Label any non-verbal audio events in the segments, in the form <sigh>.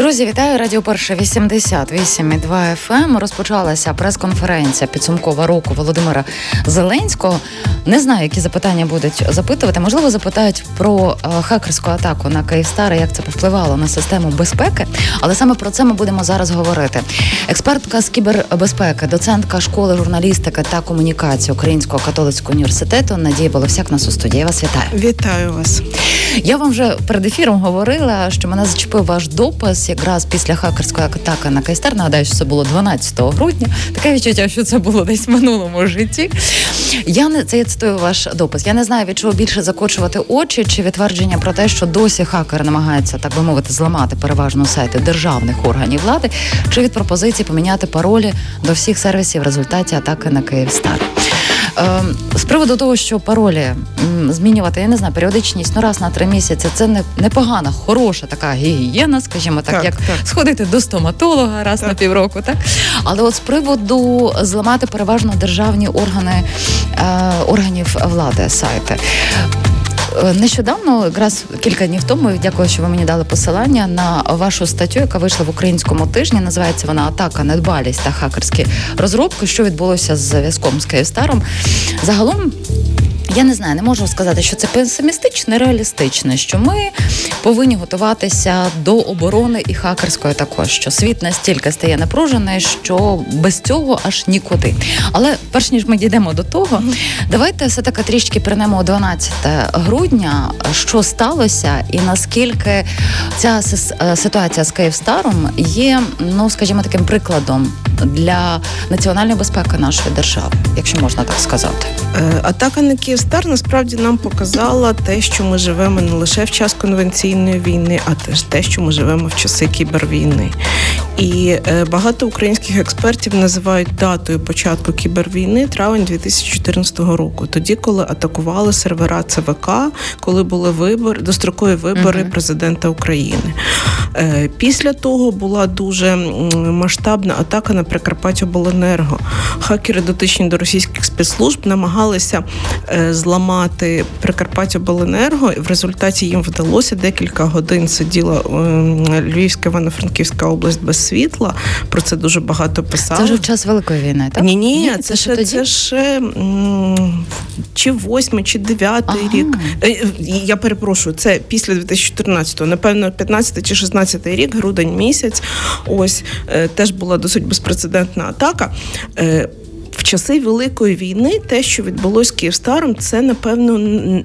Друзі, вітаю Радіо Перше 88,2 FM. Розпочалася прес-конференція підсумкова року Володимира Зеленського. Не знаю, які запитання будуть запитувати. Можливо, запитають про е, хакерську атаку на Київстар, як це повпливало на систему безпеки. Але саме про це ми будемо зараз говорити. Експертка з кібербезпеки, доцентка школи журналістики та комунікації Українського католицького університету Надія Боловсяк нас у студії. Я Вас вітаю. Вітаю вас. Я вам вже перед ефіром говорила, що мене зачепив ваш допис якраз після хакерської атаки на Кайстер. Нагадаю, що це було 12 грудня. Таке відчуття, що це було десь в минулому житті. Я не це я цитую ваш допис. Я не знаю, від чого більше закочувати очі чи відтвердження про те, що досі хакер намагається, так би мовити, зламати переважно сайти державних органів влади, чи від пропозиції поміняти паролі до всіх сервісів в результаті атаки на Київстар. Ем, з приводу того, що паролі змінювати, я не знаю, періодичність ну раз на три місяці це не непогана, хороша така гігієна, скажімо так, так як так. сходити до стоматолога раз так. на півроку, так але от з приводу зламати переважно державні органи е, органів влади сайти. Е, нещодавно, якраз кілька днів тому, дякую, що ви мені дали посилання на вашу статтю, яка вийшла в українському тижні. Називається вона Атака, недбалість та хакерські розробки. Що відбулося з зв'язком з Київстаром? Загалом я не знаю, не можу сказати, що це песимістично, реалістично, що ми повинні готуватися до оборони і хакерської також, що світ настільки стає напружений, що без цього аж нікуди. Але перш ніж ми дійдемо до того, давайте все таки трішки приймемо 12 грудня, що сталося, і наскільки ця е, ситуація з Київстаром є, ну скажімо, таким прикладом для національної безпеки нашої держави, якщо можна так сказати. Е, атака на Київстар насправді нам показала те, що ми живемо не лише в час конвенційної війни, а теж те, що ми живемо в часи кібервійни. І е, багато українських експертів називають датою початку кібервійни травень 2014 року, тоді, коли атакували сервера ЦВК, коли були вибори, дострокові вибори uh президента України. Е, після того була дуже масштабна атака на Прикарпаття Обленерго. Хакери, дотичні до російських спецслужб, намагалися е, зламати Прикарпаття Обленерго, і в результаті їм вдалося декілька годин сиділа Львівська Івано-Франківська область без світла. Про це дуже багато писали. Це вже в час великої війни, так? Ні, ні, це, це ще тоді? це ще чи восьмий, чи дев'ятий ага. рік. Е, я перепрошую, це після 2014-го, напевно, 15 чи 16 рік, грудень місяць. Ось е, теж була досить безпрецедентна атака. В часи Великої війни те, що відбулося Київстаром, це напевно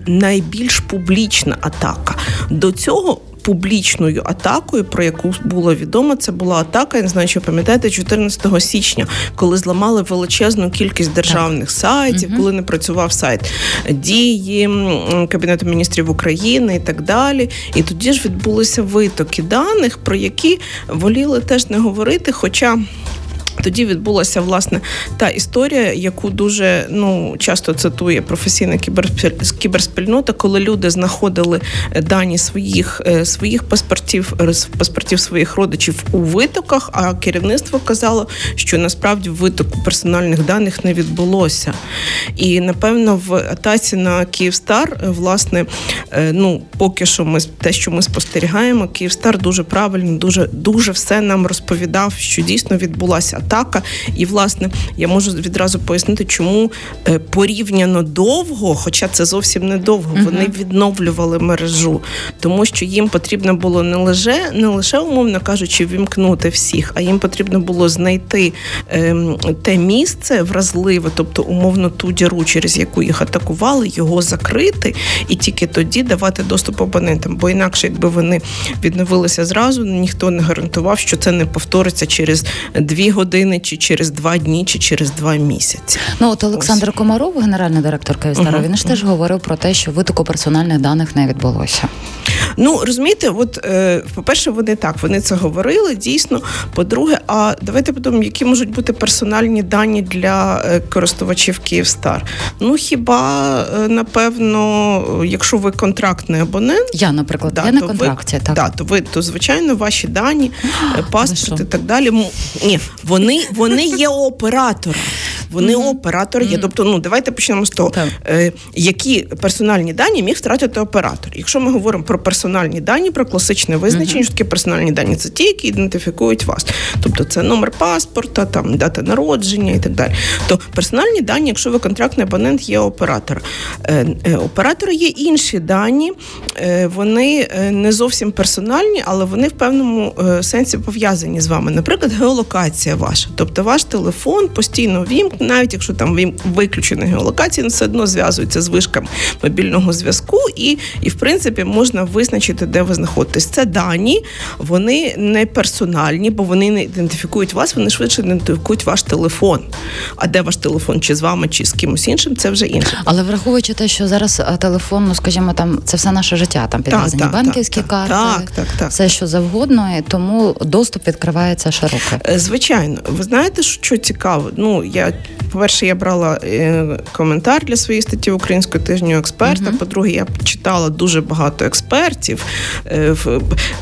найбільш публічна атака. До цього публічною атакою, про яку було відомо, це була атака. Я не знаю, чи пам'ятаєте, 14 січня, коли зламали величезну кількість державних так. сайтів, угу. коли не працював сайт дії Кабінету міністрів України і так далі. І тоді ж відбулися витоки даних, про які воліли теж не говорити. Хоча тоді відбулася власне та історія, яку дуже ну часто цитує професійна кіберспільнота, коли люди знаходили е, дані своїх е, своїх паспортів, паспортів своїх родичів у витоках. А керівництво казало, що насправді витоку персональних даних не відбулося. І напевно в атаці на Київстар, е, власне, ну поки що ми те, що ми спостерігаємо, Київстар дуже правильно, дуже дуже все нам розповідав, що дійсно відбулася атака. І, власне, я можу відразу пояснити, чому е, порівняно довго, хоча це зовсім не довго, вони відновлювали мережу, тому що їм потрібно було не лише не лише умовно кажучи, вімкнути всіх, а їм потрібно було знайти ем, те місце вразливе, тобто умовно ту діру, через яку їх атакували, його закрити, і тільки тоді давати доступ опонентам. Бо інакше, якби вони відновилися зразу, ніхто не гарантував, що це не повториться через дві години години, чи через два дні, чи через два місяці. Ну от Олександр Ось. Комаров, генеральний директор Київстара, uh-huh. він ж теж говорив про те, що витоку персональних даних не відбулося. Ну розумієте, от е, по-перше, вони так вони це говорили дійсно. По-друге, а давайте подумаємо, які можуть бути персональні дані для е, користувачів Київстар. Ну хіба е, напевно, якщо ви контрактний абонент, я, наприклад, да, я на контракті, ви, так да, то ви то звичайно ваші дані, <gasps> паспорт і так далі. Ні, вони вони є оператором. Вони mm-hmm. оператор є. Mm-hmm. Тобто, ну давайте почнемо з того, е, які персональні дані міг втратити оператор. Якщо ми говоримо про персональні дані, про класичне визначення, що таке персональні дані, це ті, які ідентифікують вас. Тобто це номер паспорта, там дата народження і так далі. То персональні дані, якщо ви контрактний абонент, є оператор. Е, е, оператора є інші дані, е, вони е, не зовсім персональні, але вони в певному е, сенсі пов'язані з вами. Наприклад, геолокація ваша. Тобто ваш телефон постійно вімкне, навіть якщо там виключена геолокація, він все одно зв'язується з вишками мобільного зв'язку, і, і в принципі можна визначити, де ви знаходитесь. Це дані, вони не персональні, бо вони не ідентифікують вас, вони швидше ідентифікують ваш телефон. А де ваш телефон, чи з вами, чи з кимось іншим, це вже інше. Але враховуючи те, що зараз телефон, ну скажімо, там це все наше життя, там підв'язані так, банківські так, карти, так, так, так, все що завгодно, і тому доступ відкривається широко. Е, звичайно, ви знаєте, що цікаво? Ну я по-перше, я брала е, коментар для своєї статті українського тижню експерта. Uh-huh. По-друге, я читала дуже багато експертів, е,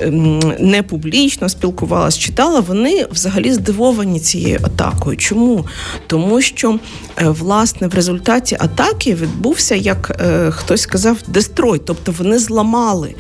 ем, не публічно спілкувалася, читала. Вони взагалі здивовані цією атакою. Чому? Тому що е, власне в результаті атаки відбувся, як хтось сказав, дестрой, тобто вони зламали.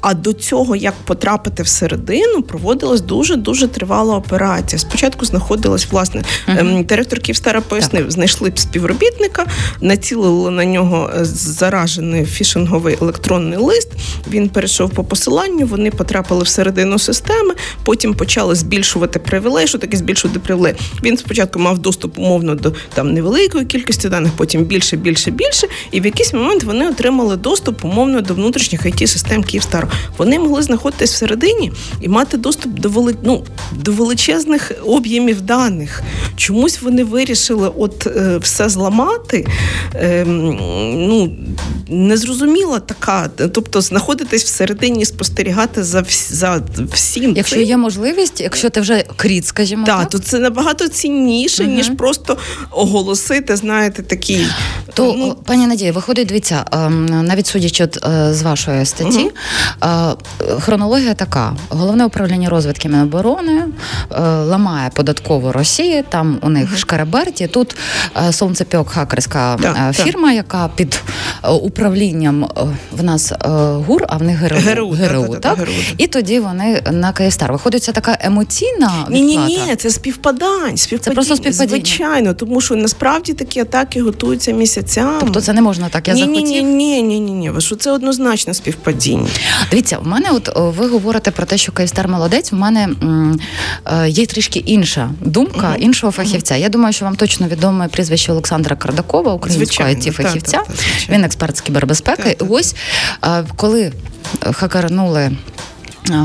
А до цього, як потрапити всередину, проводилась дуже дуже тривала операція. Спочатку знаходилась власне uh-huh. директор Київстара пояснив, пояснив, знайшли співробітника, націлили на нього е, заражений фішинговий електронний лист. Він перейшов по посиланню, вони потрапили всередину системи, потім почали збільшувати привілей. Що таке збільшувати привілей? Він спочатку мав доступ умовно до там невеликої кількості даних, потім більше, більше, більше. І в якийсь момент вони отримали доступ умовно до внутрішніх it систем Київстар. Вони могли знаходитись всередині і мати доступ до вели... ну, до величезних об'ємів даних. Чомусь вони вирішили от е, все зламати, е, ну незрозуміла така. Тобто знаходитись всередині, спостерігати за за всім. Якщо цим. є можливість, якщо ти вже кріт, скажімо так, так, то це набагато цінніше, угу. ніж просто оголосити, знаєте, такий. То ну, пані Надія, виходить, дивіться, ем, навіть судячи от, е, з вашої статті, угу. хронологія така: головне управління розвідки Міноборони е, ламає податкову Росії. Там у них шкараберті. Тут сонцепьок хакерська да, фірма, да. яка під управлінням в нас ГУР, а в них ГРУ. ГРУ, ГРУ та, так? ГРУ, І тоді вони на Київстар. Виходить, це така емоційна ні, ні, ні, це співпадань. співпадіння. Це просто співпадіння. Звичайно, тому що насправді такі атаки готуються місяцями. Тобто це не можна так. Я ні, захотів. Ні, ні, ні, ні, ні. Що це однозначно співпадіння. Дивіться, в мене, от ви говорите про те, що Київстар молодець. В мене м, е, є трішки інша думка uh-huh. іншого фахівця. Я думаю, що вам точно відоме прізвище Олександра Кардакова, українського it фахівця. Він експерт з кібербезпеки. І ось коли хакернули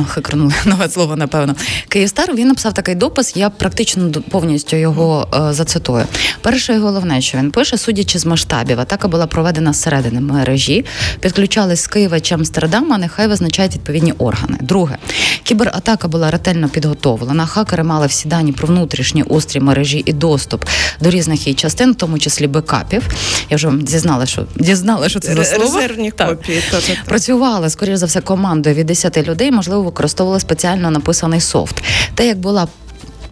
Хакернули <laughs> нове слово, напевно. Київстар він написав такий допис. Я практично повністю його е, зацитую. Перше і головне, що він пише, судячи з масштабів, атака була проведена зсередини мережі, підключались з Києва чи Амстердама. Нехай визначають відповідні органи. Друге, кібератака була ретельно підготовлена. Хакери мали всі дані про внутрішній устрій мережі і доступ до різних її частин, в тому числі бекапів. Я вже зізнала, що дізнала, що це за слово. Резервні копії. Працювали скоріш за все командою від 10 людей. Можливо можливо, використовували спеціально написаний софт. Те, як була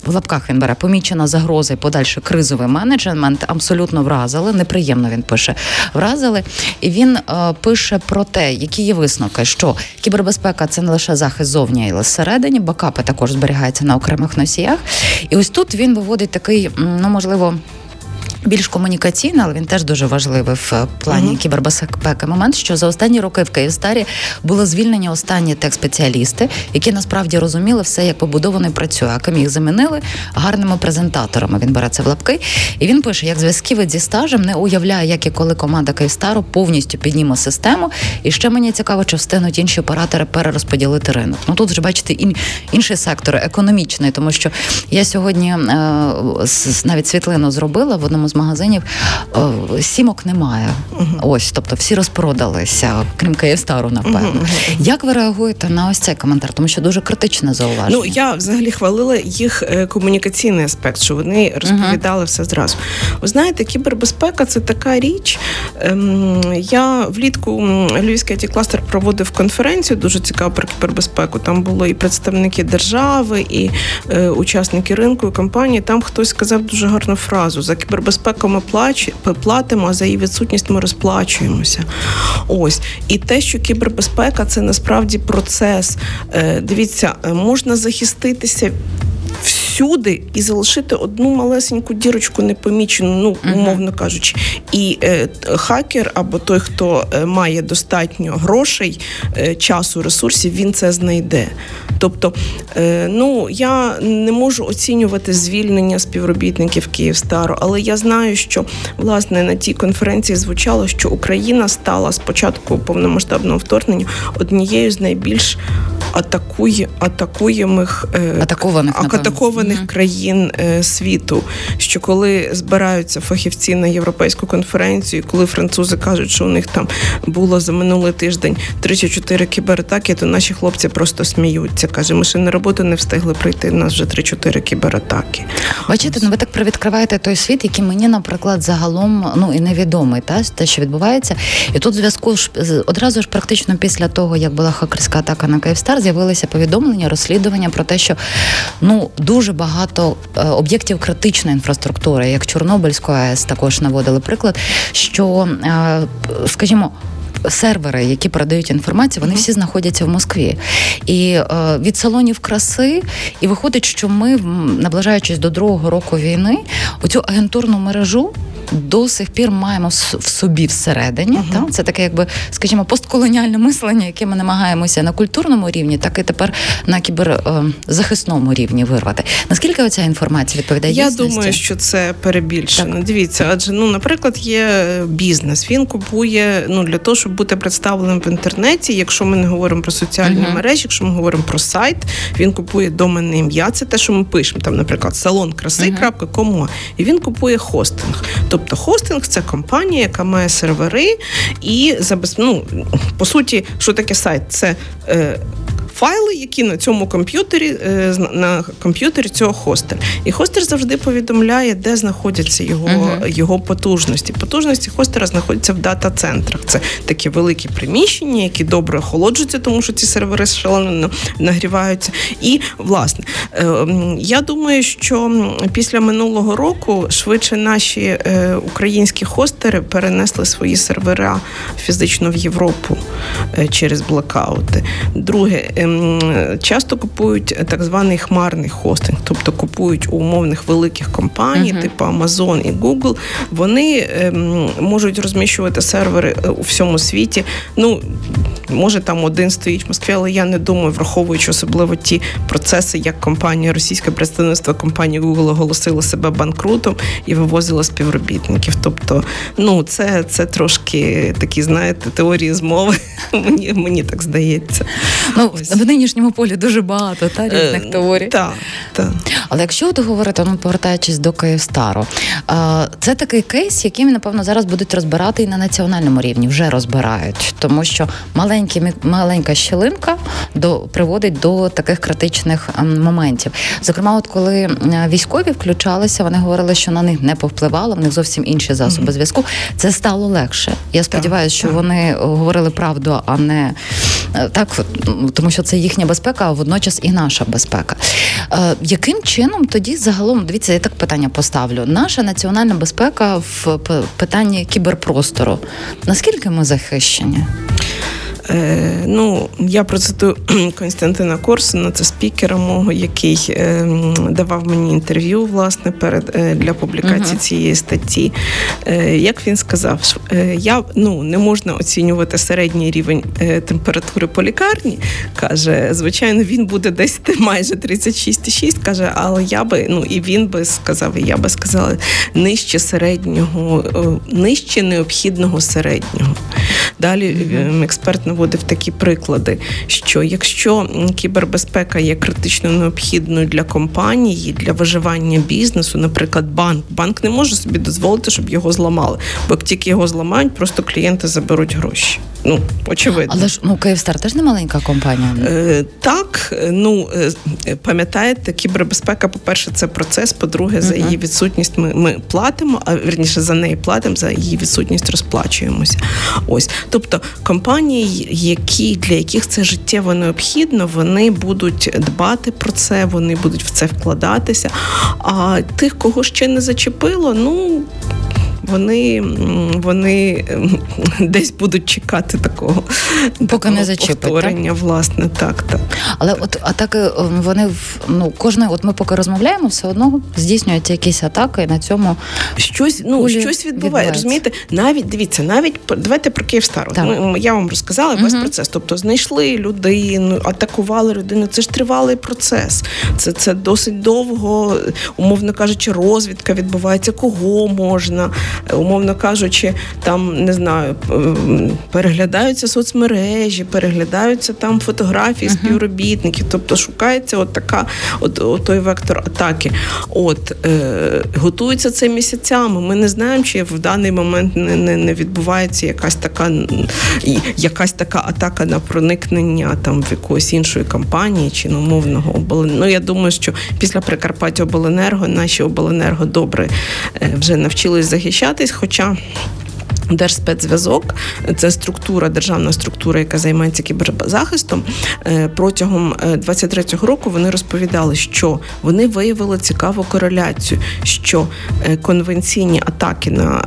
в лапках він бере помічена загроза і подальший кризовий менеджмент абсолютно вразили. Неприємно він пише вразили. І він е, пише про те, які є висновки, що кібербезпека це не лише захист зовні, але зсередині. Бакапи також зберігаються на окремих носіях. І ось тут він виводить такий, ну можливо більш комунікаційний, але він теж дуже важливий в плані uh-huh. кібербезпеки. Момент, що за останні роки в Київстарі були звільнені останні тех-спеціалісти, які насправді розуміли все, як побудовано і працює. А ким їх замінили гарними презентаторами. Він бере це в лапки, і він пише: як зв'язківець зі стажем не уявляє, як і коли команда Київстару повністю підніме систему. І ще мені цікаво, чи встигнуть інші оператори перерозподілити ринок. Ну тут вже бачите ін, інший сектор економічний, тому що я сьогодні е, навіть світлину зробила в одному з магазинів е, сімок немає. Ось, тобто всі розпродалися, крім Київстару, напевно. Як ви реагуєте на ось цей коментар? Тому що дуже критичне зауваження. Ну я взагалі хвалила їх е, комунікаційний аспект, що вони розповідали все зразу. Ви знаєте, кібербезпека це така річ. Ем, я влітку Львівський it кластер проводив конференцію, дуже цікаву про кібербезпеку. Там були і представники держави, і е, учасники ринку, і компанії. Там хтось сказав дуже гарну фразу за кібербезпеку кібербезпеку ми платимо, а за її відсутність ми розплачуємося. Ось і те, що кібербезпека це насправді процес. Е, дивіться, е, можна захиститися всюди і залишити одну малесеньку дірочку непомічену, ну умовно кажучи, і е, хакер або той, хто е, має достатньо грошей, е, часу, ресурсів, він це знайде. Тобто, е, ну я не можу оцінювати звільнення співробітників Київстару, але я знаю, що власне на тій конференції звучало, що Україна стала з початку повномасштабного вторгнення однією з найбільш атакує атакуємих е, атакованих атакованих mm-hmm. країн е, світу. Що коли збираються фахівці на європейську конференцію, коли французи кажуть, що у них там було за минулий тиждень 3-4 кібератаки, то наші хлопці просто сміються. Каже, ми ще на роботу не встигли прийти. У нас вже 3-4 кібератаки. Бачите, ну ви так привідкриваєте той світ, який мені, наприклад, загалом ну і невідомий, та те, що відбувається, і тут в зв'язку ж одразу ж практично після того, як була хакерська атака на Київстар, з'явилися повідомлення, розслідування про те, що ну дуже багато е, об'єктів критичної інфраструктури, як Чорнобильської АЕС, також наводили приклад, що е, скажімо. Сервери, які передають інформацію, вони всі знаходяться в Москві. І е, від салонів краси, і виходить, що ми, наближаючись до другого року війни, оцю агентурну мережу до сих пір маємо в собі всередині. Uh-huh. Та? Це таке, якби, скажімо, постколоніальне мислення, яке ми намагаємося на культурному рівні, так і тепер на кіберзахисному рівні вирвати. Наскільки оця інформація відповідає? Я дійсності? думаю, що це перебільшено. Так. Дивіться, адже ну, наприклад, є бізнес. Він купує ну для того, щоб бути представленим в інтернеті. Якщо ми не говоримо про соціальні uh-huh. мережі, якщо ми говоримо про сайт, він купує доменне ім'я. Це те, що ми пишемо. Там, наприклад, салон краси.кому, uh-huh. і він купує хостинг. Тобто хостинг це компанія, яка має сервери і ну, по суті, що таке сайт? Це е, файли, які на цьому комп'ютері е, на комп'ютері цього хостера. І хостер завжди повідомляє, де знаходяться його uh-huh. його потужності. Потужності хостера знаходяться в дата-центрах. Це такі великі приміщення, які добре охолоджуються, тому що ці сервери шалено нагріваються. І власне е, я думаю, що після минулого року швидше наші е, українські хостери перенесли свої сервера фізично в Європу через блокаути. Друге, ем, часто купують так званий хмарний хостинг, тобто купують у умовних великих компаній, uh-huh. типу Amazon і Google. Вони ем, можуть розміщувати сервери е, у всьому світі. Ну може там один стоїть в Москві, але я не думаю, враховуючи особливо ті процеси, як компанія російське представництво компанії Google оголосило себе банкрутом і вивозило співробітників. Тобто, ну це це трошки такі, знаєте, теорії змови. <laughs> Мені мені так здається. Ну в нинішньому полі дуже багато та різних е, теорій. Так, так. Але якщо от говорити, ну повертаючись до Київстару, це такий кейс, який напевно зараз будуть розбирати і на національному рівні вже розбирають, тому що маленькі маленька щілинка до приводить до таких критичних ем, моментів. Зокрема, от коли військові включалися, вони говорили, що на них не повпливало, в них зовсім інші засоби mm-hmm. зв'язку. Це стало легше. Я сподіваюся, що так. вони говорили правду, а не е, так, тому що це їхня безпека, а водночас і наша безпека. Е, Яким чином тоді загалом дивіться, я так питання поставлю? Наша національна безпека в питанні кіберпростору. Наскільки ми захищені? Е, ну, Я процитую <clears throat> Константина Корсуна, це спікера мого, який е, давав мені інтерв'ю власне перед е, для публікації uh-huh. цієї статті. Е, Як він сказав, е, я ну не можна оцінювати середній рівень е, температури по лікарні. Каже, звичайно, він буде десь <laughs> майже 36,6, каже, але я би ну і він би сказав, і я би сказала нижче середнього, нижче необхідного середнього. Далі uh-huh. експерт наводив такі приклади, що якщо кібербезпека є критично необхідною для компанії, для виживання бізнесу, наприклад, банк, банк не може собі дозволити, щоб його зламали, бо як тільки його зламають, просто клієнти заберуть гроші. Ну, очевидно. Але ж ну Київстар теж не маленька компанія. Е, Так, ну е, пам'ятаєте, кібербезпека, по-перше, це процес. По-друге, за її відсутність ми ми платимо, а верніше за неї платимо, за її відсутність розплачуємося. Ось, тобто компанії, які для яких це життєво необхідно, вони будуть дбати про це, вони будуть в це вкладатися. А тих, кого ще не зачепило, ну вони вони <laughs> десь будуть чекати такого поки такого не зачепить, повторення, так? власне, так, так. Але от атаки ем, вони ну кожне, от ми поки розмовляємо, все одно здійснюються якісь атаки на цьому щось ну щось відбуває. Розумієте, навіть дивіться, навіть давайте про Київстар. Ми я вам розказала весь угу. процес. Тобто знайшли людину, атакували людину. Це ж тривалий процес. Це це досить довго, умовно кажучи, розвідка відбувається, кого можна, умовно кажучи, там не знаю, переглядаються соцмережі, переглядаються там фотографії співробітників. Тобто шукається от така, от, от той вектор атаки. От е, готується це місяцями. Ми не знаємо, чи в даний момент не не, не відбувається якась така якась така атака на проникнення там в якоїсь іншої компанії чи на умовного. Ну я думаю, що після Прикарпаття обленерго наші обленерго добре е, вже навчились захищатись. Хоча Держспецзв'язок це структура, державна структура, яка займається кіберзахистом. Е, протягом 23-го е, року вони розповідали, що вони виявили цікаву кореляцію, що е, конвенційні атаки на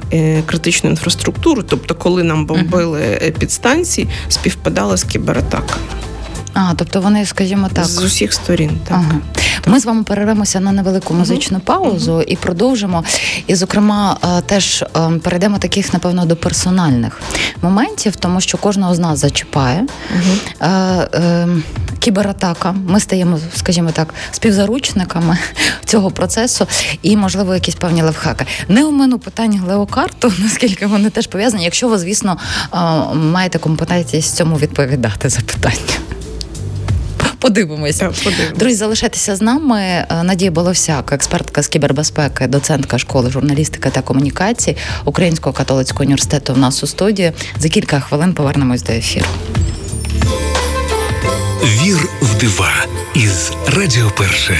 критичну інфраструктуру, тобто, коли нам бомбили підстанції, співпадали з кібератаками. А, тобто вони, скажімо так, з усіх сторін. Так ага. ми з вами перервемося на невелику музичну uh паузу uh і продовжимо. І, зокрема, е, теж е, перейдемо таких, напевно, до персональних моментів, тому що кожного з нас зачіпає uh кібератака. Ми стаємо, скажімо так, співзаручниками <laughs> цього процесу, і можливо якісь певні левхаки. Не у мене питання глеокарту, <laughs> наскільки вони теж пов'язані, якщо ви, звісно, маєте компетентність цьому відповідати запитання. Подивимося. подивимось. Друзі, залишайтеся з нами. Е, Надія Боловсяк, експертка з кібербезпеки, доцентка школи журналістики та комунікації Українського католицького університету. В нас у студії за кілька хвилин повернемось до ефіру. Вір в дива із Радіо Перше.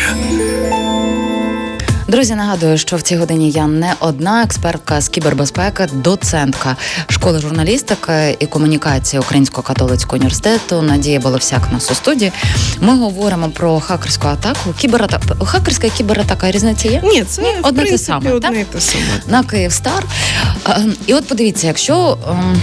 Друзі, нагадую, що в цій годині я не одна експертка з кібербезпеки, доцентка школи журналістики і комунікації Українського католицького університету Надія Боломсяк нас у студії. Ми говоримо про хакерську атаку. Кібератака хакерська і кібератака різниця є? Ні, це Ні? одне те саме. Одне те саме. На Київстар. Ем, і от подивіться, якщо ем,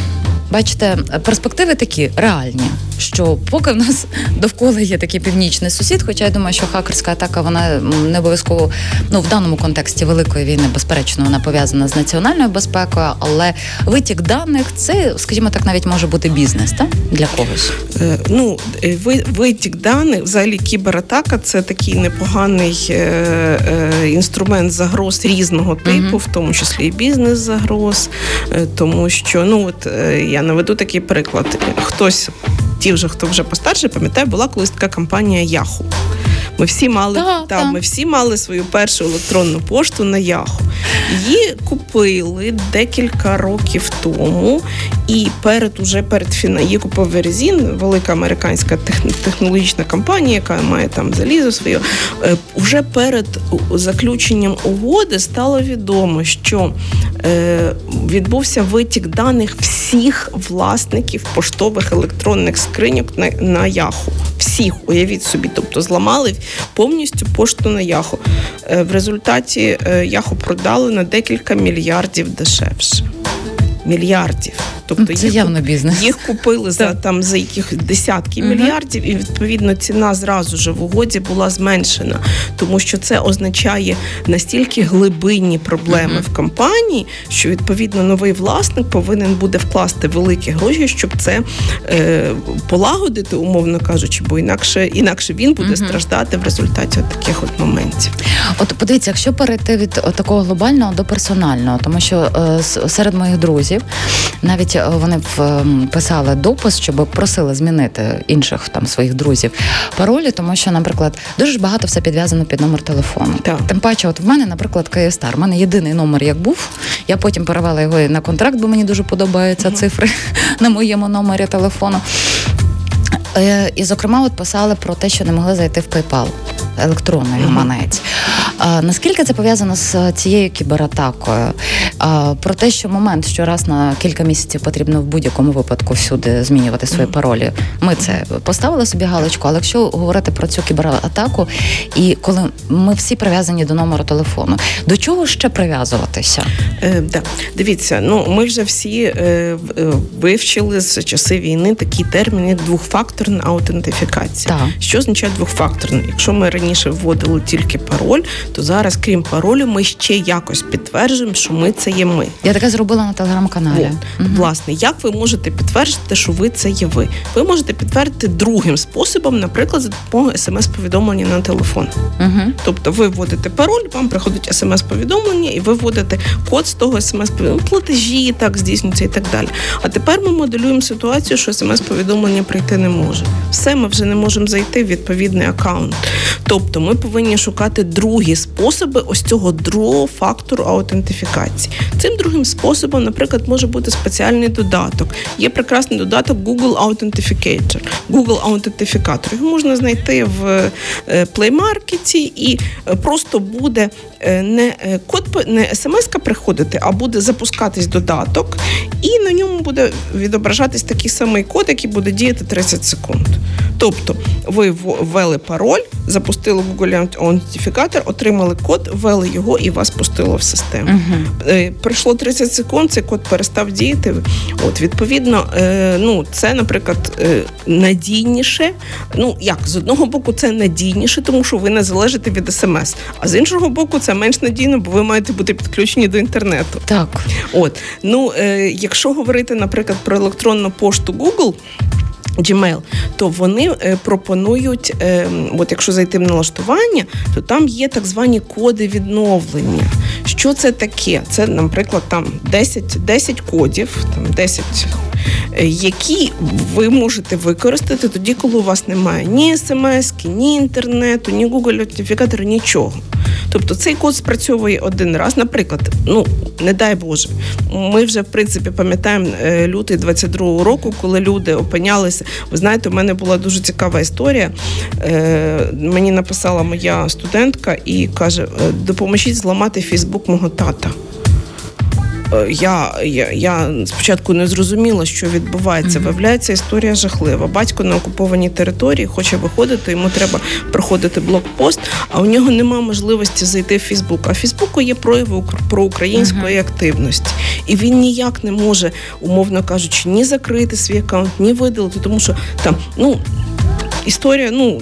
бачите, перспективи такі реальні що поки в нас довкола є такий північний сусід, хоча я думаю, що хакерська атака вона не обов'язково ну в даному контексті великої війни, безперечно, вона пов'язана з національною безпекою, але витік даних це, скажімо так, навіть може бути бізнес, так? для когось. Е, ну е, витік даних, взагалі кібератака це такий непоганий е, інструмент загроз різного типу, в тому числі і бізнес загроз, тому що ну от я наведу такий приклад. Хтось ті, вже хто вже постарше, пам'ятає, була колись така компанія Yahoo. Ми всі мали та, та, ми всі мали свою першу електронну пошту на Яху. Її купили декілька років тому, і перед уже перед фіна її купив Верезін, велика американська технологічна компанія, яка має там залізо своє. Е, уже перед заключенням угоди стало відомо, що е, відбувся витік даних всіх власників поштових електронних скриньок на, на Яху. Всіх, уявіть собі, тобто зламали повністю пошту на Яху. Е, в результаті е, Яху продали на декілька мільярдів дешевше. Мільярдів. Тобто Це їх, явно бізнес. їх купили за там за яких десятки угу. мільярдів, і відповідно ціна зразу ж в угоді була зменшена, тому що це означає настільки глибинні проблеми угу. в компанії, що відповідно новий власник повинен буде вкласти великі гроші, щоб це е, полагодити, умовно кажучи, бо інакше інакше він буде угу. страждати в результаті от таких от моментів. От подивіться, якщо перейти від такого глобального до персонального, тому що е, серед моїх друзів навіть вони писали допис, щоб просили змінити інших там своїх друзів паролі, тому що, наприклад, дуже багато все підв'язано під номер телефону. Так. Тим паче, от в мене, наприклад, Київстар. У мене єдиний номер як був. Я потім перевела його на контракт, бо мені дуже подобаються цифри <laughs> на моєму номері телефону. Е, і, зокрема, от писали про те, що не могли зайти в PayPal електронний гаманець. А, Наскільки це пов'язано з цією кібератакою? А, Про те, що момент, що раз на кілька місяців потрібно в будь-якому випадку всюди змінювати свої паролі. Ми це поставили собі галочку, але якщо говорити про цю кібератаку, і коли ми всі прив'язані до номеру телефону, до чого ще прив'язуватися? Е, да. Дивіться, ну ми вже всі е, е, вивчили з часи війни такі терміни двохфакторна аутентифікація. Так. Що означає двохфакторна? Якщо ми раніше вводили тільки пароль, то зараз, крім паролю, ми ще якось підтверджуємо, що ми це є ми. Я таке зробила на телеграм-каналі. От. Власне, як ви можете підтвердити, що ви це є ви? Ви можете підтвердити другим способом, наприклад, за допомогою смс-повідомлення на телефон. Угу. Тобто ви вводите пароль, вам приходить смс-повідомлення, і ви вводите код з того смс-повідомлення, платежі так здійснюються і так далі. А тепер ми моделюємо ситуацію, що смс-повідомлення прийти не може. Все, ми вже не можемо зайти в відповідний аккаунт. Тобто ми повинні шукати другі способи ось цього другого фактору аутентифікації. Цим другим способом, наприклад, може бути спеціальний додаток. Є прекрасний додаток Google Authenticator, Google Аутентифікатор. Його можна знайти в е, Market і е, просто буде е, не код не смс-ка приходити, а буде запускатись додаток, і на ньому буде відображатись такий самий код, який буде діяти 30 секунд. Тобто ви ввели пароль, запустили Google аутентифікатор, отримали код, ввели його і вас пустило в систему. Uh-huh. Пройшло 30 секунд, цей код перестав діяти. От відповідно, е, ну це, наприклад, е, надійніше. Ну як з одного боку, це надійніше, тому що ви не залежите від смс, а з іншого боку, це менш надійно, бо ви маєте бути підключені до інтернету. Так, от ну якщо говорити, наприклад, про електронну пошту Google. Gmail, то вони е, пропонують, е, от якщо зайти в налаштування, то там є так звані коди відновлення. Що це таке? Це, наприклад, там 10 10 кодів, там 10 Е, які ви можете використати тоді, коли у вас немає ні смс, ні інтернету, ні Google аутентифікатора, нічого. Тобто цей код спрацьовує один раз. Наприклад, ну не дай Боже, ми вже в принципі пам'ятаємо е, лютий 22-го року, коли люди опинялися. Ви знаєте, у мене була дуже цікава історія. Е, мені написала моя студентка і каже: допоможіть зламати Фейсбук мого тата. Е, я я, я спочатку не зрозуміла, що відбувається. Mm-hmm. Виявляється, історія жахлива. Батько на окупованій території хоче виходити, йому треба проходити блокпост, а у нього немає можливості зайти в Фейсбук. А в Фейсбуку є прояви проукраїнської mm-hmm. активності, і він ніяк не може, умовно кажучи, ні закрити свій аккаунт, ні видалити, тому що там ну історія, ну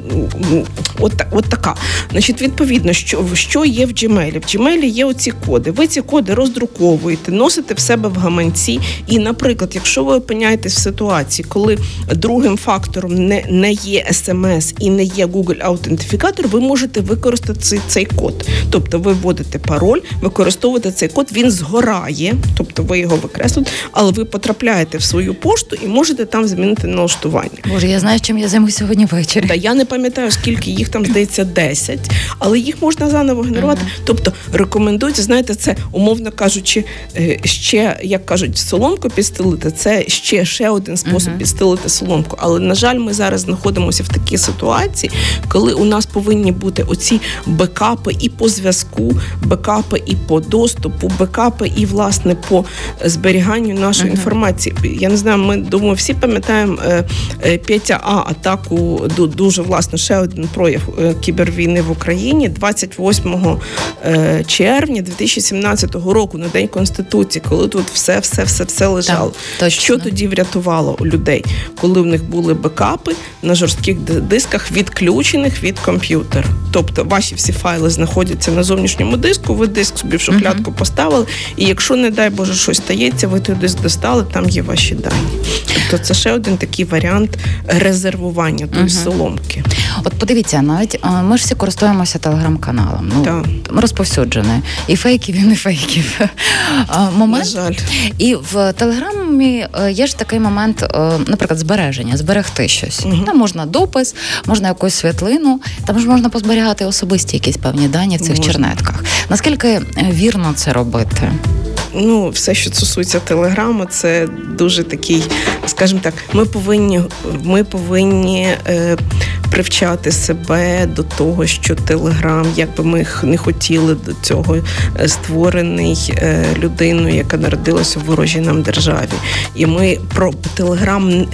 от от така. Значить, відповідно, що що є в Gmail? В Gmail є оці коди. Ви ці коди роздруковуєте, носите в себе в гаманці. І, наприклад, якщо ви опиняєтесь в ситуації, коли другим фактором не не є SMS і не є Google аутентифікатор, ви можете використати цей, цей код. Тобто ви вводите пароль, використовуєте цей код, він згорає, тобто ви його викреслюєте, але ви потрапляєте в свою пошту і можете там змінити налаштування. Боже, я знаю, чим я займусь сьогодні ввечері. Та я не пам'ятаю, скільки їх там здається 10, але їх можна заново генерувати. Uh-huh. Тобто рекомендується, знаєте, це умовно кажучи, е, ще як кажуть, соломку підстелити. Це ще ще один спосіб uh-huh. підстелити соломку. Але на жаль, ми зараз знаходимося в такій ситуації, коли у нас повинні бути оці бекапи і по зв'язку, бекапи і по доступу, бекапи і власне по зберіганню нашої uh-huh. інформації. Я не знаю, ми думаю, всі пам'ятаємо 5 е, а атаку дуже власне ще один прояв е, кібервійни в Україні 28 е, червня 2017 року на день конституції, коли тут все, все, все, все лежало. Так, Що тоді врятувало людей, коли в них були бекапи на жорстких дисках, відключених від комп'ютера? Тобто ваші всі файли знаходяться на зовнішньому диску, ви диск собі в шухлядку uh-huh. поставили, і якщо, не дай Боже, щось стається, ви той диск достали, там є ваші дані. Тобто це ще один такий варіант резервування тої uh-huh. соломки. От подивіться, навіть ми ж всі користуємося телеграм-каналом. Ну так. розповсюджений. І фейків, і не фейків. <laughs> Момент. На жаль. І в телеграмі е, є ж такий момент, е, наприклад, збереження, зберегти щось. Угу. Там можна допис, можна якусь світлину, там ж можна позберігати особисті якісь певні дані в цих можна. чернетках. Наскільки е, вірно це робити? ну, все, що стосується телеграму, це дуже такий, скажімо так, ми повинні ми повинні е, привчати себе до того, що Телеграм, як би ми не хотіли до цього, е, створений людиною, яка народилася в ворожій нам державі. І ми про Телеграм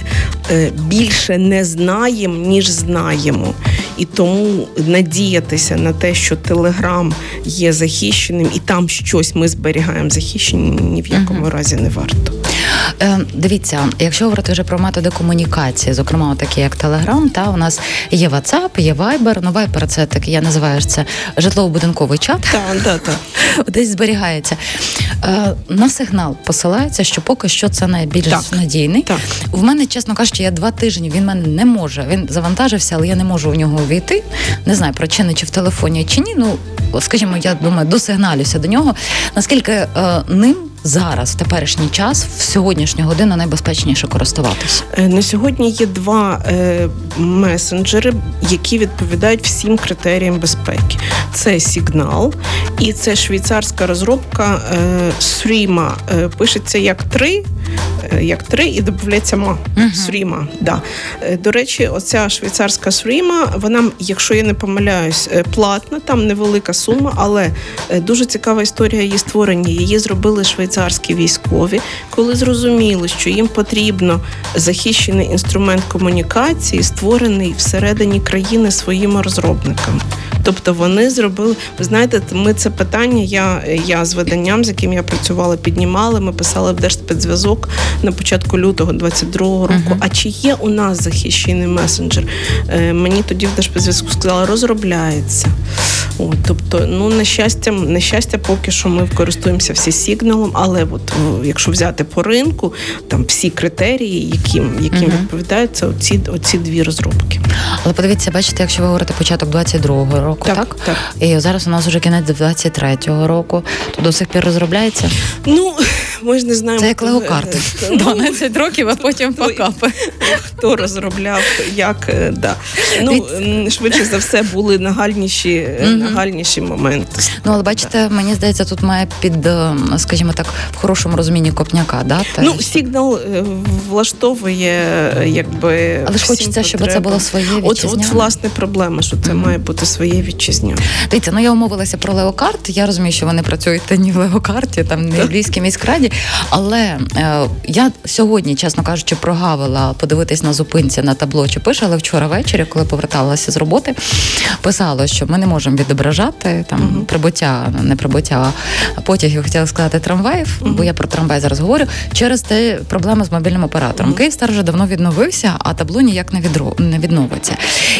більше не знаємо, ніж знаємо. І тому надіятися на те, що Телеграм є захищеним і там щось ми зберігаємо захищені, ні в якому uh-huh. разі не варто. Е, Дивіться, якщо говорити вже про методи комунікації, зокрема такі як Телеграм, та у нас є WhatsApp, є Viber. Ну, Viber – це так, я називаю це житлово-будинковий чат. Так, так, так. <laughs> Десь зберігається. Е, На сигнал посилається, що поки що це найбільш так. надійний. Так. В мене, чесно кажучи, я два тижні він мене не може. Він завантажився, але я не можу в нього увійти. Не знаю, причини чи в телефоні, чи ні. Ну скажімо, я думаю, досигналюся до нього. Наскільки е, ним зараз, в теперішній час, в сьогоднішню годину найбезпечніше користуватися? Е, на сьогодні є два е, месенджери, які відповідають всім критеріям безпеки. Це сигнал і це швейцарська розробка е, Сріма. Е, пишеться як три, е, як три і додається ма. uh Сріма. Да. Е, до речі, оця швейцарська Сріма, вона, якщо я не помиляюсь, платна, там невелика сума, але дуже цікава історія її створення. Її зробили швейцарські швейцарські військові, коли зрозуміло, що їм потрібно захищений інструмент комунікації, створений всередині країни своїми розробниками. Тобто вони зробили, ви знаєте, ми це питання. Я я з виданням, з яким я працювала, піднімали. Ми писали в Держспецзв'язок на початку лютого 22-го року. Uh-huh. А чи є у нас захищений месенджер? Е, Мені тоді в Держспецзв'язку сказали, розробляється. От, Тобто, ну на щастя, на щастя, поки що ми користуємося всі сигналом, але от якщо взяти по ринку, там всі критерії, яким яким uh-huh. відповідають, це оці, оці дві розробки. Але подивіться, бачите, якщо ви говорите початок 22-го року, так? так? так? І зараз у нас вже кінець 23-го року, то до сих пір розробляється? Ну, ми ж не знаємо. Це як легокарти. 12 ну, років, а потім покапи. Хто розробляв, як, е, да. Ну, швидше за все, були нагальніші нагальніші моменти. Ну, але бачите, мені здається, тут має під, е, скажімо так, в хорошому розумінні копняка, да? Ну, сигнал е, влаштовує, якби. Але ж хочеться, щоб це було своє От, от власне проблема, що це має бути своє вітчизняне. Дивіться, ну я умовилася про леокарт. Я розумію, що ви не працюєте ні в леокарті, там ні в Львівській міськраді. Але е, я сьогодні, чесно кажучи, прогавила подивитись на зупинці на табло чи пише, але вчора ввечері, коли поверталася з роботи, писало, що ми не можемо відображати там uh-huh. прибуття, не прибуття потягів, хотіла сказати трамваїв, uh-huh. бо я про трамвай зараз говорю. Через те проблеми з мобільним оператором. Uh-huh. Київстар вже давно відновився, а табло ніяк не відро не відновиться.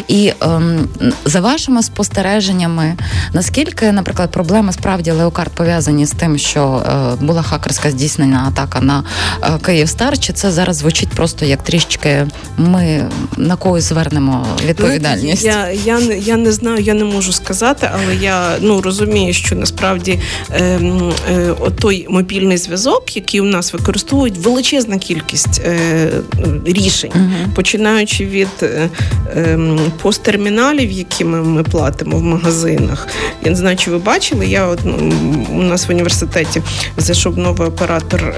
І ем, за вашими спостереженнями, наскільки, наприклад, проблеми справді леокарт пов'язані з тим, що е, була хакерська здійснена атака на е, Київстар, чи це зараз звучить просто як трішки ми на когось звернемо відповідальність? Я я, я, я не знаю, я не можу сказати, але я ну розумію, що насправді е, е, той мобільний зв'язок, який у нас використовують, величезна кількість е, рішень, uh-huh. починаючи від е, ем, посттерміналів, які ми, ми платимо в магазинах. Я не знаю, чи ви бачили. Я от, ну, у нас в університеті зайшов новий оператор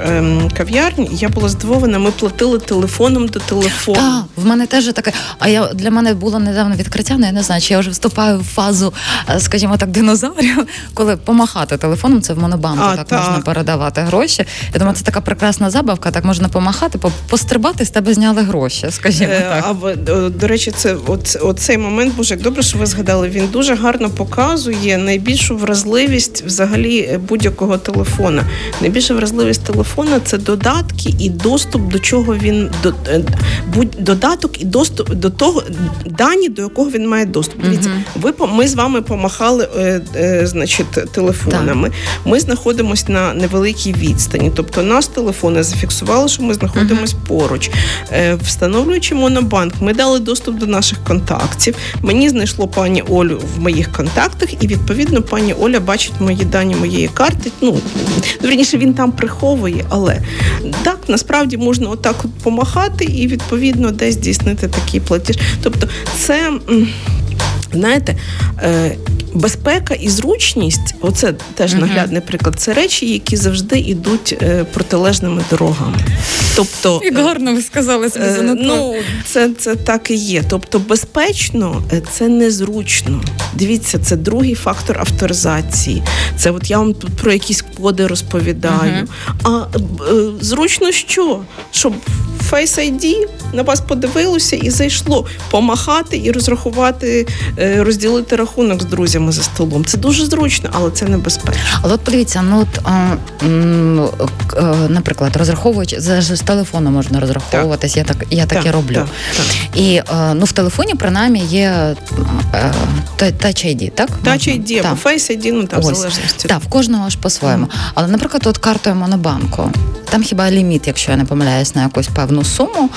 ем, кав'ярні. Я була здивована. Ми платили телефоном до телефону. Так, в мене теж таке. А я для мене було недавно відкриття. але ну, Я не знаю, чи я вже вступаю в фазу, е, скажімо так, динозаврів, <laughs> коли помахати телефоном. Це в монобанку а, так, так можна передавати гроші. Я думаю, це така прекрасна забавка. Так можна помахати, пострибати з тебе зняли гроші. Скажімо е, так. А до речі, це от, оцей момент, боже, як добре, що ви згадали. Він дуже гарно показує найбільшу вразливість взагалі е, будь-якого телефона. Найбільша вразливість телефона це додатки і доступ до чого він до е, будь додаток і доступ до того дані, до якого він має доступ. Дивіться, ви ми з вами помахали, е, е, значить, телефонами. Так. Ми знаходимося на невеликій відстані. Тобто, нас телефони зафіксували, що ми знаходимося uh поруч. Е, встановлюючи монобанк, ми дали доступ до наших контактів. Мені знайшло пані Олю в моїх контактах, і відповідно пані Оля бачить мої дані моєї карти. Ну верніше він там приховує, але так насправді можна отак от помахати і відповідно десь здійснити такий платіж. Тобто, це знаєте. Е, безпека і зручність оце теж наглядний приклад. Це речі, які завжди йдуть е, протилежними дорогами. Тобто, і гарно ви сказали собі е, Ну, це це так і є. Тобто, безпечно е, це незручно. Дивіться, це другий фактор авторизації. Це от я вам тут про якісь коди розповідаю. Uh-huh. А е, зручно що? Щоб Face ID на вас подивилося і зайшло помахати і розрахувати, е, розділити рахунок з друзями за столом. Це дуже зручно, але це небезпечно. Але от подивіться, ну от а, а, наприклад, розраховуючи з телефону можна розраховуватись. Так. Я так я так, так і роблю. Так, так. І а, ну в телефоні принаймні є Touch ID, так? Touch ID, або Face ID, ну там в залежності. Так, в кожного ж по-своєму. Mm. Але, наприклад, от картою Монобанку. Там хіба ліміт, якщо я не помиляюсь, на якусь певну суму,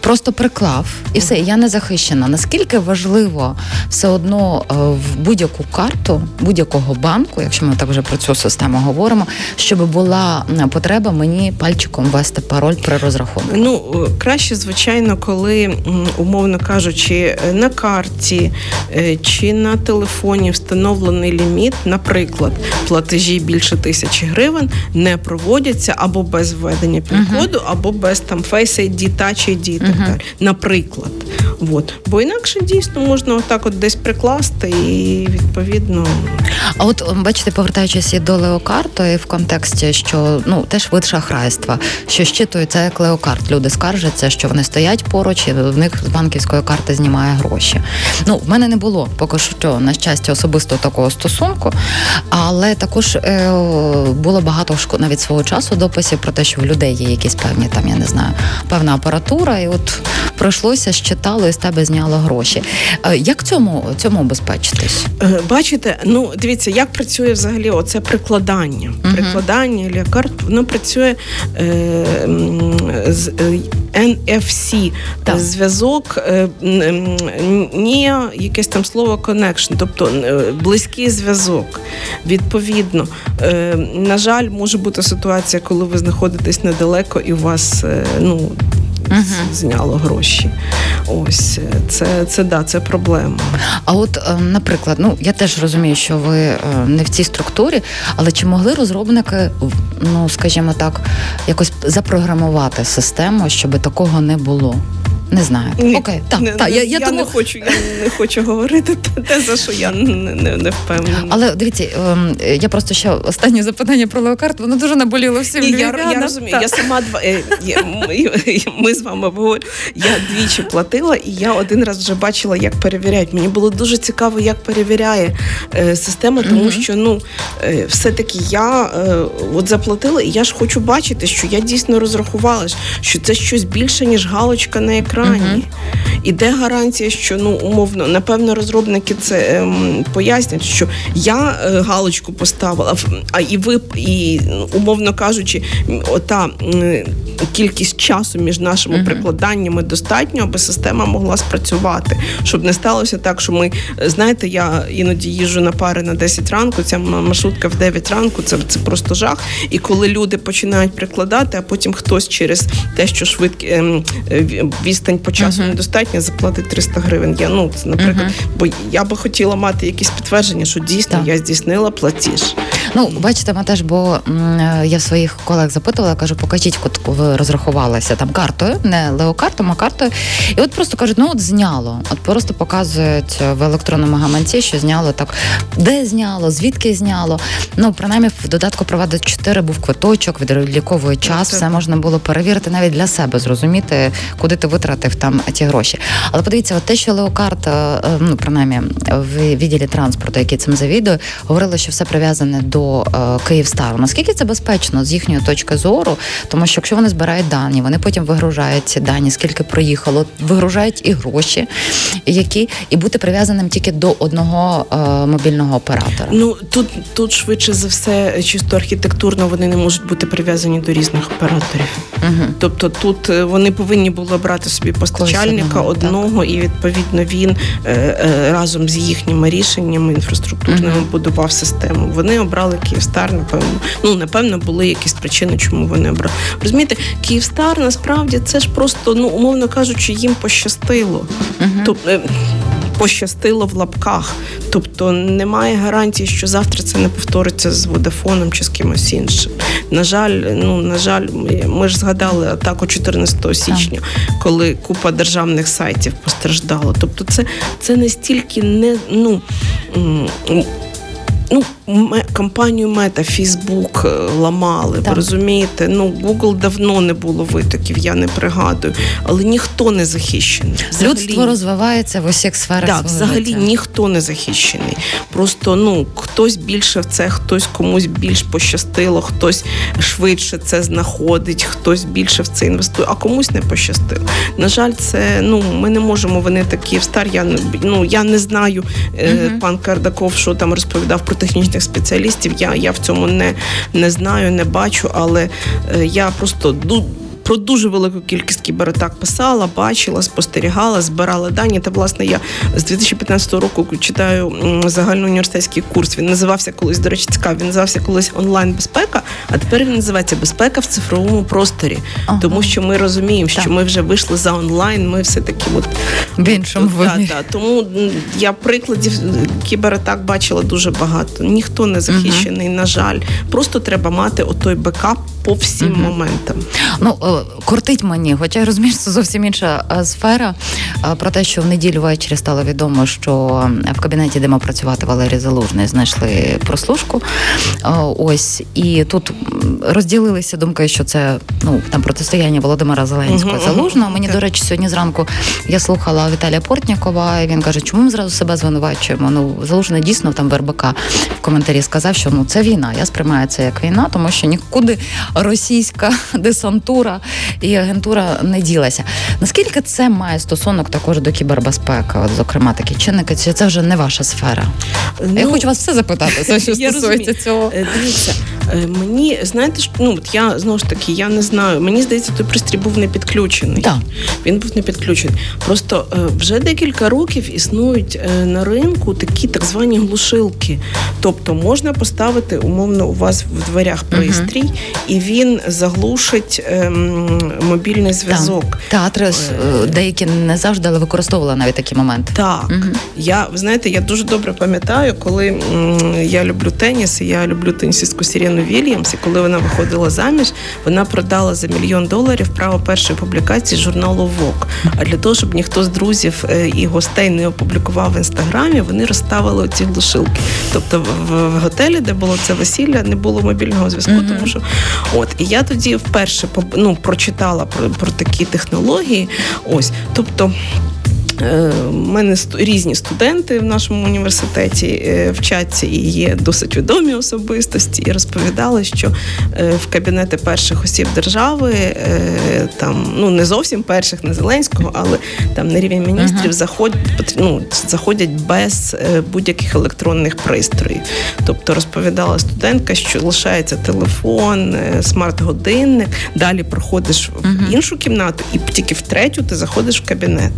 просто приклав і все, я не захищена. Наскільки важливо все одно е, в будь-яку карту будь-якого банку, якщо ми так вже про цю систему говоримо, щоб була потреба мені пальчиком ввести пароль при розрахунку? Ну е, краще, звичайно, коли умовно кажучи, на карті е, чи на телефоні встановлений ліміт, наприклад, платежі більше тисячі гривень не проводяться або без введення пін-коду, uh-huh. або без там Face ID, Touch ID і так uh-huh. далі. Наприклад. От. Бо інакше дійсно можна отак от десь прикласти і відповідно. А от бачите, повертаючись і до леокарту, і в контексті, що ну теж вид шахрайства, що щитується як леокарт. Люди скаржаться, що вони стоять поруч, і в них з банківської карти знімає гроші. Ну, в мене не було поки що, на щастя, особисто такого стосунку, але також е, було багато навіть свого часу дописів про те, що в людей є якісь певні там, я не знаю, певна апаратура, і от пройшлося, щитало і з тебе зняло гроші. Е, як цьому цьому обезпечитись? Е, бачите, ну дивіться, як працює взагалі оце прикладання. Uh-huh. Прикладання лікарт, воно працює е, з е, NFC так. зв'язок, е, ні якесь там слово connection, тобто близький зв'язок. Відповідно, е, на жаль, може бути ситуація, коли ви знаходитесь недалеко і у вас ну uh зняло гроші. Ось це це да, це проблема. А от, е, наприклад, ну я теж розумію, що ви е, не в цій структурі, але чи могли розробники, ну скажімо так, якось запрограмувати систему, щоб такого не було? Не знаю. Ні, Окей, так, не, так. Я, я, я тому... не хочу, я не хочу говорити те, за що я не не, не впевнена. Але дивіться, ем, я просто ще останнє запитання про леокарт, воно дуже наболіло всім. Ні, я, я розумію. Так. Я сама два е, ми, ми з вами обговорюємо. Я двічі платила, і я один раз вже бачила, як перевіряють. Мені було дуже цікаво, як перевіряє е, система, тому mm-hmm. що ну е, все-таки я от заплатила, і я ж хочу бачити, що я дійсно розрахувала, що це щось більше ніж галочка на екрані екрані. І де гарантія, що ну умовно, напевно, розробники це ем, пояснять, що я е, галочку поставила, а і ви і умовно кажучи, ота е, кількість часу між нашими uh-huh. прикладаннями достатньо, аби система могла спрацювати, щоб не сталося так, що ми знаєте, я іноді їжджу на пари на 10 ранку. Ця маршрутка в 9 ранку. Це це просто жах. І коли люди починають прикладати, а потім хтось через те, що швидкі ем, відстань по часу uh-huh. недостатня, заплатить 300 гривень. Я ну це наприклад, uh-huh. бо я би хотіла мати якісь підтвердження, що дійсно так. я здійснила платіж. Ну бачите, ми теж, бо я своїх колег запитувала, кажу, покажіть, ви розрахувалися там картою, не леокартом, а картою. І от просто кажуть, ну от зняло. От просто показують в електронному гаманці, що зняло так, де зняло, звідки зняло. Ну, принаймні, в додатку провадить 4 був квиточок, відліковує час, все можна було перевірити навіть для себе, зрозуміти, куди ти витратив там ті гроші. Але подивіться, от те, що леокарт, е, ну принаймні в відділі транспорту, який цим завідує, говорили, що все прив'язане до е, Київстару. Наскільки це безпечно з їхньої точки зору? Тому що якщо вони збирають дані, вони потім вигружають ці дані, скільки проїхало, вигружають і гроші, які і бути прив'язаним тільки до одного е, мобільного оператора. Ну тут тут швидше за все, чисто архітектурно вони не можуть бути прив'язані до різних операторів. Угу. Тобто тут е, вони повинні були брати собі постачальника одного, і відповідно він е, е, разом з їхніми рішеннями інфраструктурними будував систему. Вони обрали Київстар, напевно. Ну напевно, були якісь причини, чому вони обрали. Розумієте, Київстар насправді це ж просто, ну умовно кажучи, їм пощастило. Тобто пощастило в лапках. Тобто немає гарантії, що завтра це не повториться з водафоном чи з кимось іншим. На жаль, ну на жаль, ми ж згадали атаку 14 січня, коли купа державних сайтів постраждала. Тобто, це це настільки не ну ну, компанію Мета, Фейсбук ламали. Так. Ви розумієте? Ну, Google давно не було витоків, я не пригадую, але ніхто не захищений. Взагалі, Людство розвивається в усіх сферах. Так, взагалі життя. ніхто не захищений. Просто ну хтось більше в це, хтось комусь більш пощастило, хтось швидше це знаходить, хтось більше в це інвестує, а комусь не пощастило. На жаль, це ну ми не можемо. Вони такі встар. Я ну я не знаю, угу. пан Кардаков, що там розповідав про технічних спеціалістів. Я я в цьому не не знаю, не бачу, але е, я просто про дуже велику кількість кібератак писала, бачила, спостерігала, збирала дані. Та власне я з 2015 року читаю загальноуніверситетський курс. Він називався колись, до речі, цікавий, Він називався колись онлайн-безпека, а тепер він називається безпека в цифровому просторі, ага. тому що ми розуміємо, що так. ми вже вийшли за онлайн. Ми все таки от в іншому да, да. тому я прикладів кібератак бачила дуже багато. Ніхто не захищений, uh на жаль. Просто треба мати отой бекап по всім uh моментам. Ну кортить мені, хоча я розумію, що це зовсім інша е, сфера. Е, про те, що в неділю ввечері стало відомо, що в кабінеті, де мав працювати Валерій Залужний, знайшли прослушку. Е, ось і тут розділилися думки, що це ну там протистояння Володимира Зеленського uh-huh, Залужного. Мені, uh-huh. до речі, сьогодні зранку я слухала Віталія Портнікова, і він каже, чому ми зразу себе звинувачуємо? Ну залужний дійсно там в РБК в коментарі сказав, що ну це війна. Я сприймаю це як війна, тому що нікуди російська десантура і агентура не ділася. Наскільки це має стосунок також до кібербезпеки? От, зокрема, такі чинники, чи це вже не ваша сфера? Ну, Я хочу вас все запитати, це що <laughs> стосується цього. Е, дивіться, е, мені знаєте, ну от я знову ж таки я не знаю. Мені здається, той пристрій був не підключений. Так. Він був не підключений. Просто е, вже декілька років існують на ринку такі так звані глушилки. Тобто можна поставити умовно у вас в дверях пристрій, uh і він заглушить. Ем, мобільний зв'язок. Театри е, деякі не завжди але використовували навіть такі моменти. Так угу. я ви знаєте, я дуже добре пам'ятаю, коли я люблю теніс, і я люблю тенісистку Сіріну Вільямс, і коли вона виходила заміж, вона продала за мільйон доларів право першої публікації журналу Вок. А для того, щоб ніхто з друзів е, і гостей не опублікував в інстаграмі, вони розставили оці глушилки. Тобто в готелі, де було це весілля, не було мобільного зв'язку, mm тому що от і я тоді вперше ну, прочитала про, про такі технології. Ось, тобто. У е, мене різні студенти в нашому університеті е, вчаться і є досить відомі особистості, і розповідали, що е, в кабінети перших осіб держави там ну не зовсім перших, не Зеленського, але там на рівень міністрів заходять ну, заходять без будь-яких електронних пристроїв. Тобто розповідала студентка, що лишається телефон, смарт-годинник, далі проходиш в іншу кімнату, і тільки в третю ти заходиш в кабінет.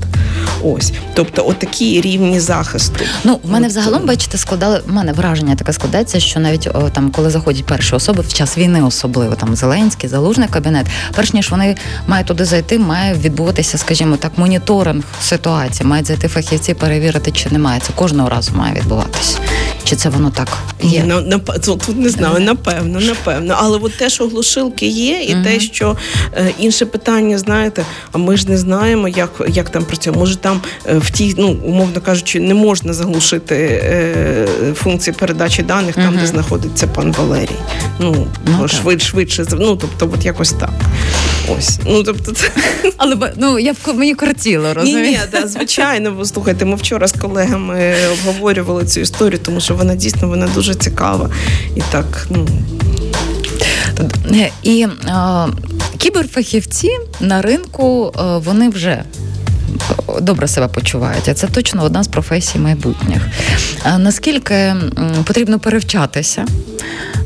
Ось, тобто, отакі рівні захисту. Ну в мене взагалом, бачите, складали в мене враження таке складається, що навіть о, там, коли заходять перші особи в час війни, особливо там Зеленський, залужний кабінет, перш ніж вони мають туди зайти, має відбуватися, скажімо так, моніторинг ситуації, мають зайти фахівці, перевірити, чи немає. Це кожного разу має відбуватися. Чи це воно так є? Ну, нап... Тут не знаю, напевно, напевно. Але от те, що глушилки є, і uh те, що е, інше питання, знаєте, а ми ж не знаємо, як як там працює. Може там е, в тій, ну умовно кажучи, не можна заглушити е, функції передачі даних там, uh де знаходиться пан Валерій. Ну, ну швидше, швидше, ну тобто, от якось так. Ось, ну тобто, це <laughs> але ну я б мені кортіло, розумієте? Ні, ні, да, звичайно, бо слухайте, ми вчора з колегами обговорювали цю історію, тому що вона дійсно вона дуже цікава і так, ну. І е, кіберфахівці на ринку е, вони вже добре себе почувають. А це точно одна з професій майбутніх. Наскільки потрібно перевчатися?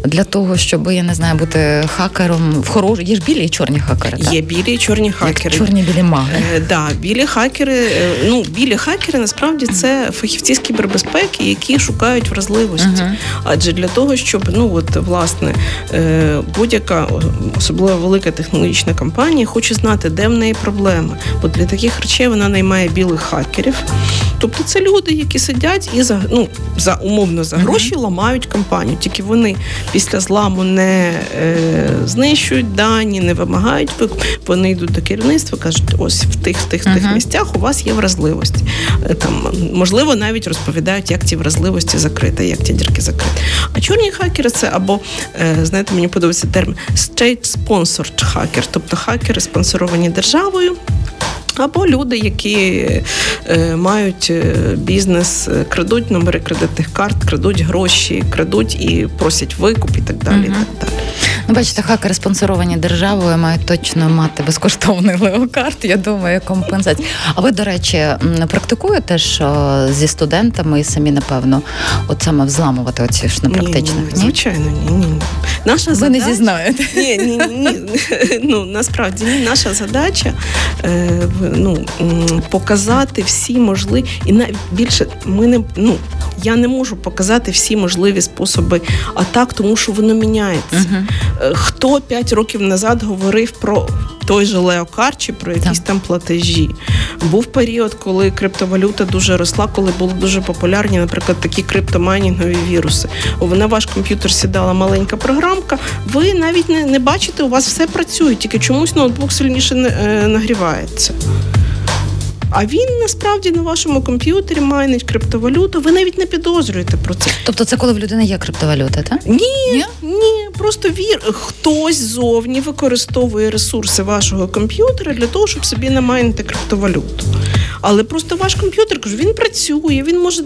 Для того, щоб я не знаю, бути хакером в хорош... Є ж білі і чорні хакери. так? Є білі і чорні хакери. Як чорні білі маги. Е, да, білі хакери. Е, ну білі хакери насправді це фахівці з кібербезпеки, які шукають вразливості. Uh-huh. Адже для того, щоб ну от власне е, будь-яка особливо велика технологічна компанія хоче знати, де в неї проблеми. Бо для таких речей вона наймає білих хакерів. Тобто це люди, які сидять і за ну за умовно за гроші uh-huh. ламають компанію. Тільки вони після зламу не е, знищують дані, не вимагають. Вони йдуть до керівництва, кажуть, ось в тих в тих uh-huh. місцях у вас є вразливості. Е, там можливо навіть розповідають, як ті вразливості закрити, як ті дірки закрити. А чорні хакери це або е, знаєте, мені подобається термін state-sponsored hacker, тобто хакери спонсоровані державою. Або люди, які е, мають е, бізнес, е, крадуть номери кредитних карт, крадуть гроші, крадуть і просять викуп і так далі. І так далі. Ну, бачите, хакери спонсоровані державою мають точно мати безкоштовний леокарт. Я думаю, компенсація. А ви, до речі, практикуєте що зі студентами і самі, напевно, от саме взламувати оці ж непрактичних? Ні, ні, ні? Звичайно, ні. ні. Наша ви задача... не зізнаєте. Ні, ні, ні. <laughs> Ну насправді ні. Наша задача е, ну, показати всі можливі, і навіть більше ми не ну я не можу показати всі можливі способи атак, тому що воно міняється. Uh-huh. Хто п'ять років назад говорив про той же Леокар чи про якісь так. там платежі? Був період, коли криптовалюта дуже росла, коли були дуже популярні, наприклад, такі криптомайнінгові віруси. На ваш комп'ютер сідала маленька програмка. Ви навіть не, не бачите, у вас все працює, тільки чомусь ноутбук сильніше не, е, нагрівається. А він насправді на вашому комп'ютері майнить криптовалюту. Ви навіть не підозрюєте про це. Тобто, це коли в людини є криптовалюта, так? Ні, ні, ні. Просто вір, хтось зовні використовує ресурси вашого комп'ютера для того, щоб собі намайнити криптовалюту. Але просто ваш комп'ютер кажу, він працює, він може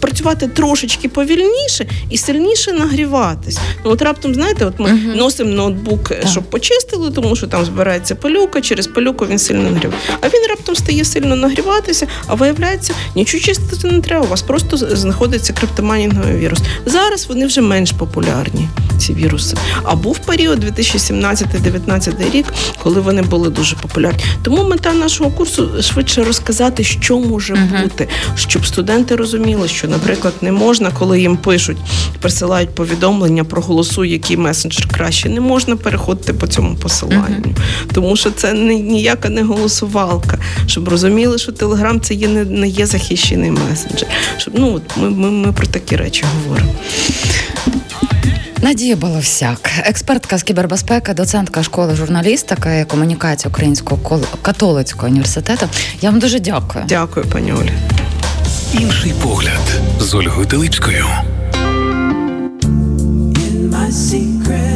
працювати трошечки повільніше і сильніше нагріватись. Ну от раптом, знаєте, от ми uh-huh. носимо ноутбук, так. щоб почистили, тому що там збирається пилюка, через пилюку він сильно нагрів. А він раптом стає сильно нагріватися, а виявляється, нічого чистити не треба. У вас просто знаходиться криптомайнінговий вірус. Зараз вони вже менш популярні, ці віруси. А був період 2017-2019 рік, коли вони були дуже популярні. Тому мета нашого курсу швидше розказати, що може uh-huh. бути, щоб студенти розуміли, що, наприклад, не можна, коли їм пишуть, присилають повідомлення, проголосуй, який месенджер краще. Не можна переходити по цьому посиланню, uh-huh. тому що це ніяка не голосувалка, щоб розуміли що Телеграм це є не, не є захищений месенджер. Щоб ну от ми, ми, ми про такі речі говоримо. Надія Баловсяк, експертка з кібербезпеки, доцентка школи журналістика і комунікації Українського католицького університету. Я вам дуже дякую. Дякую, пані Олі. Інший погляд з Ольгою Теличкою. my secret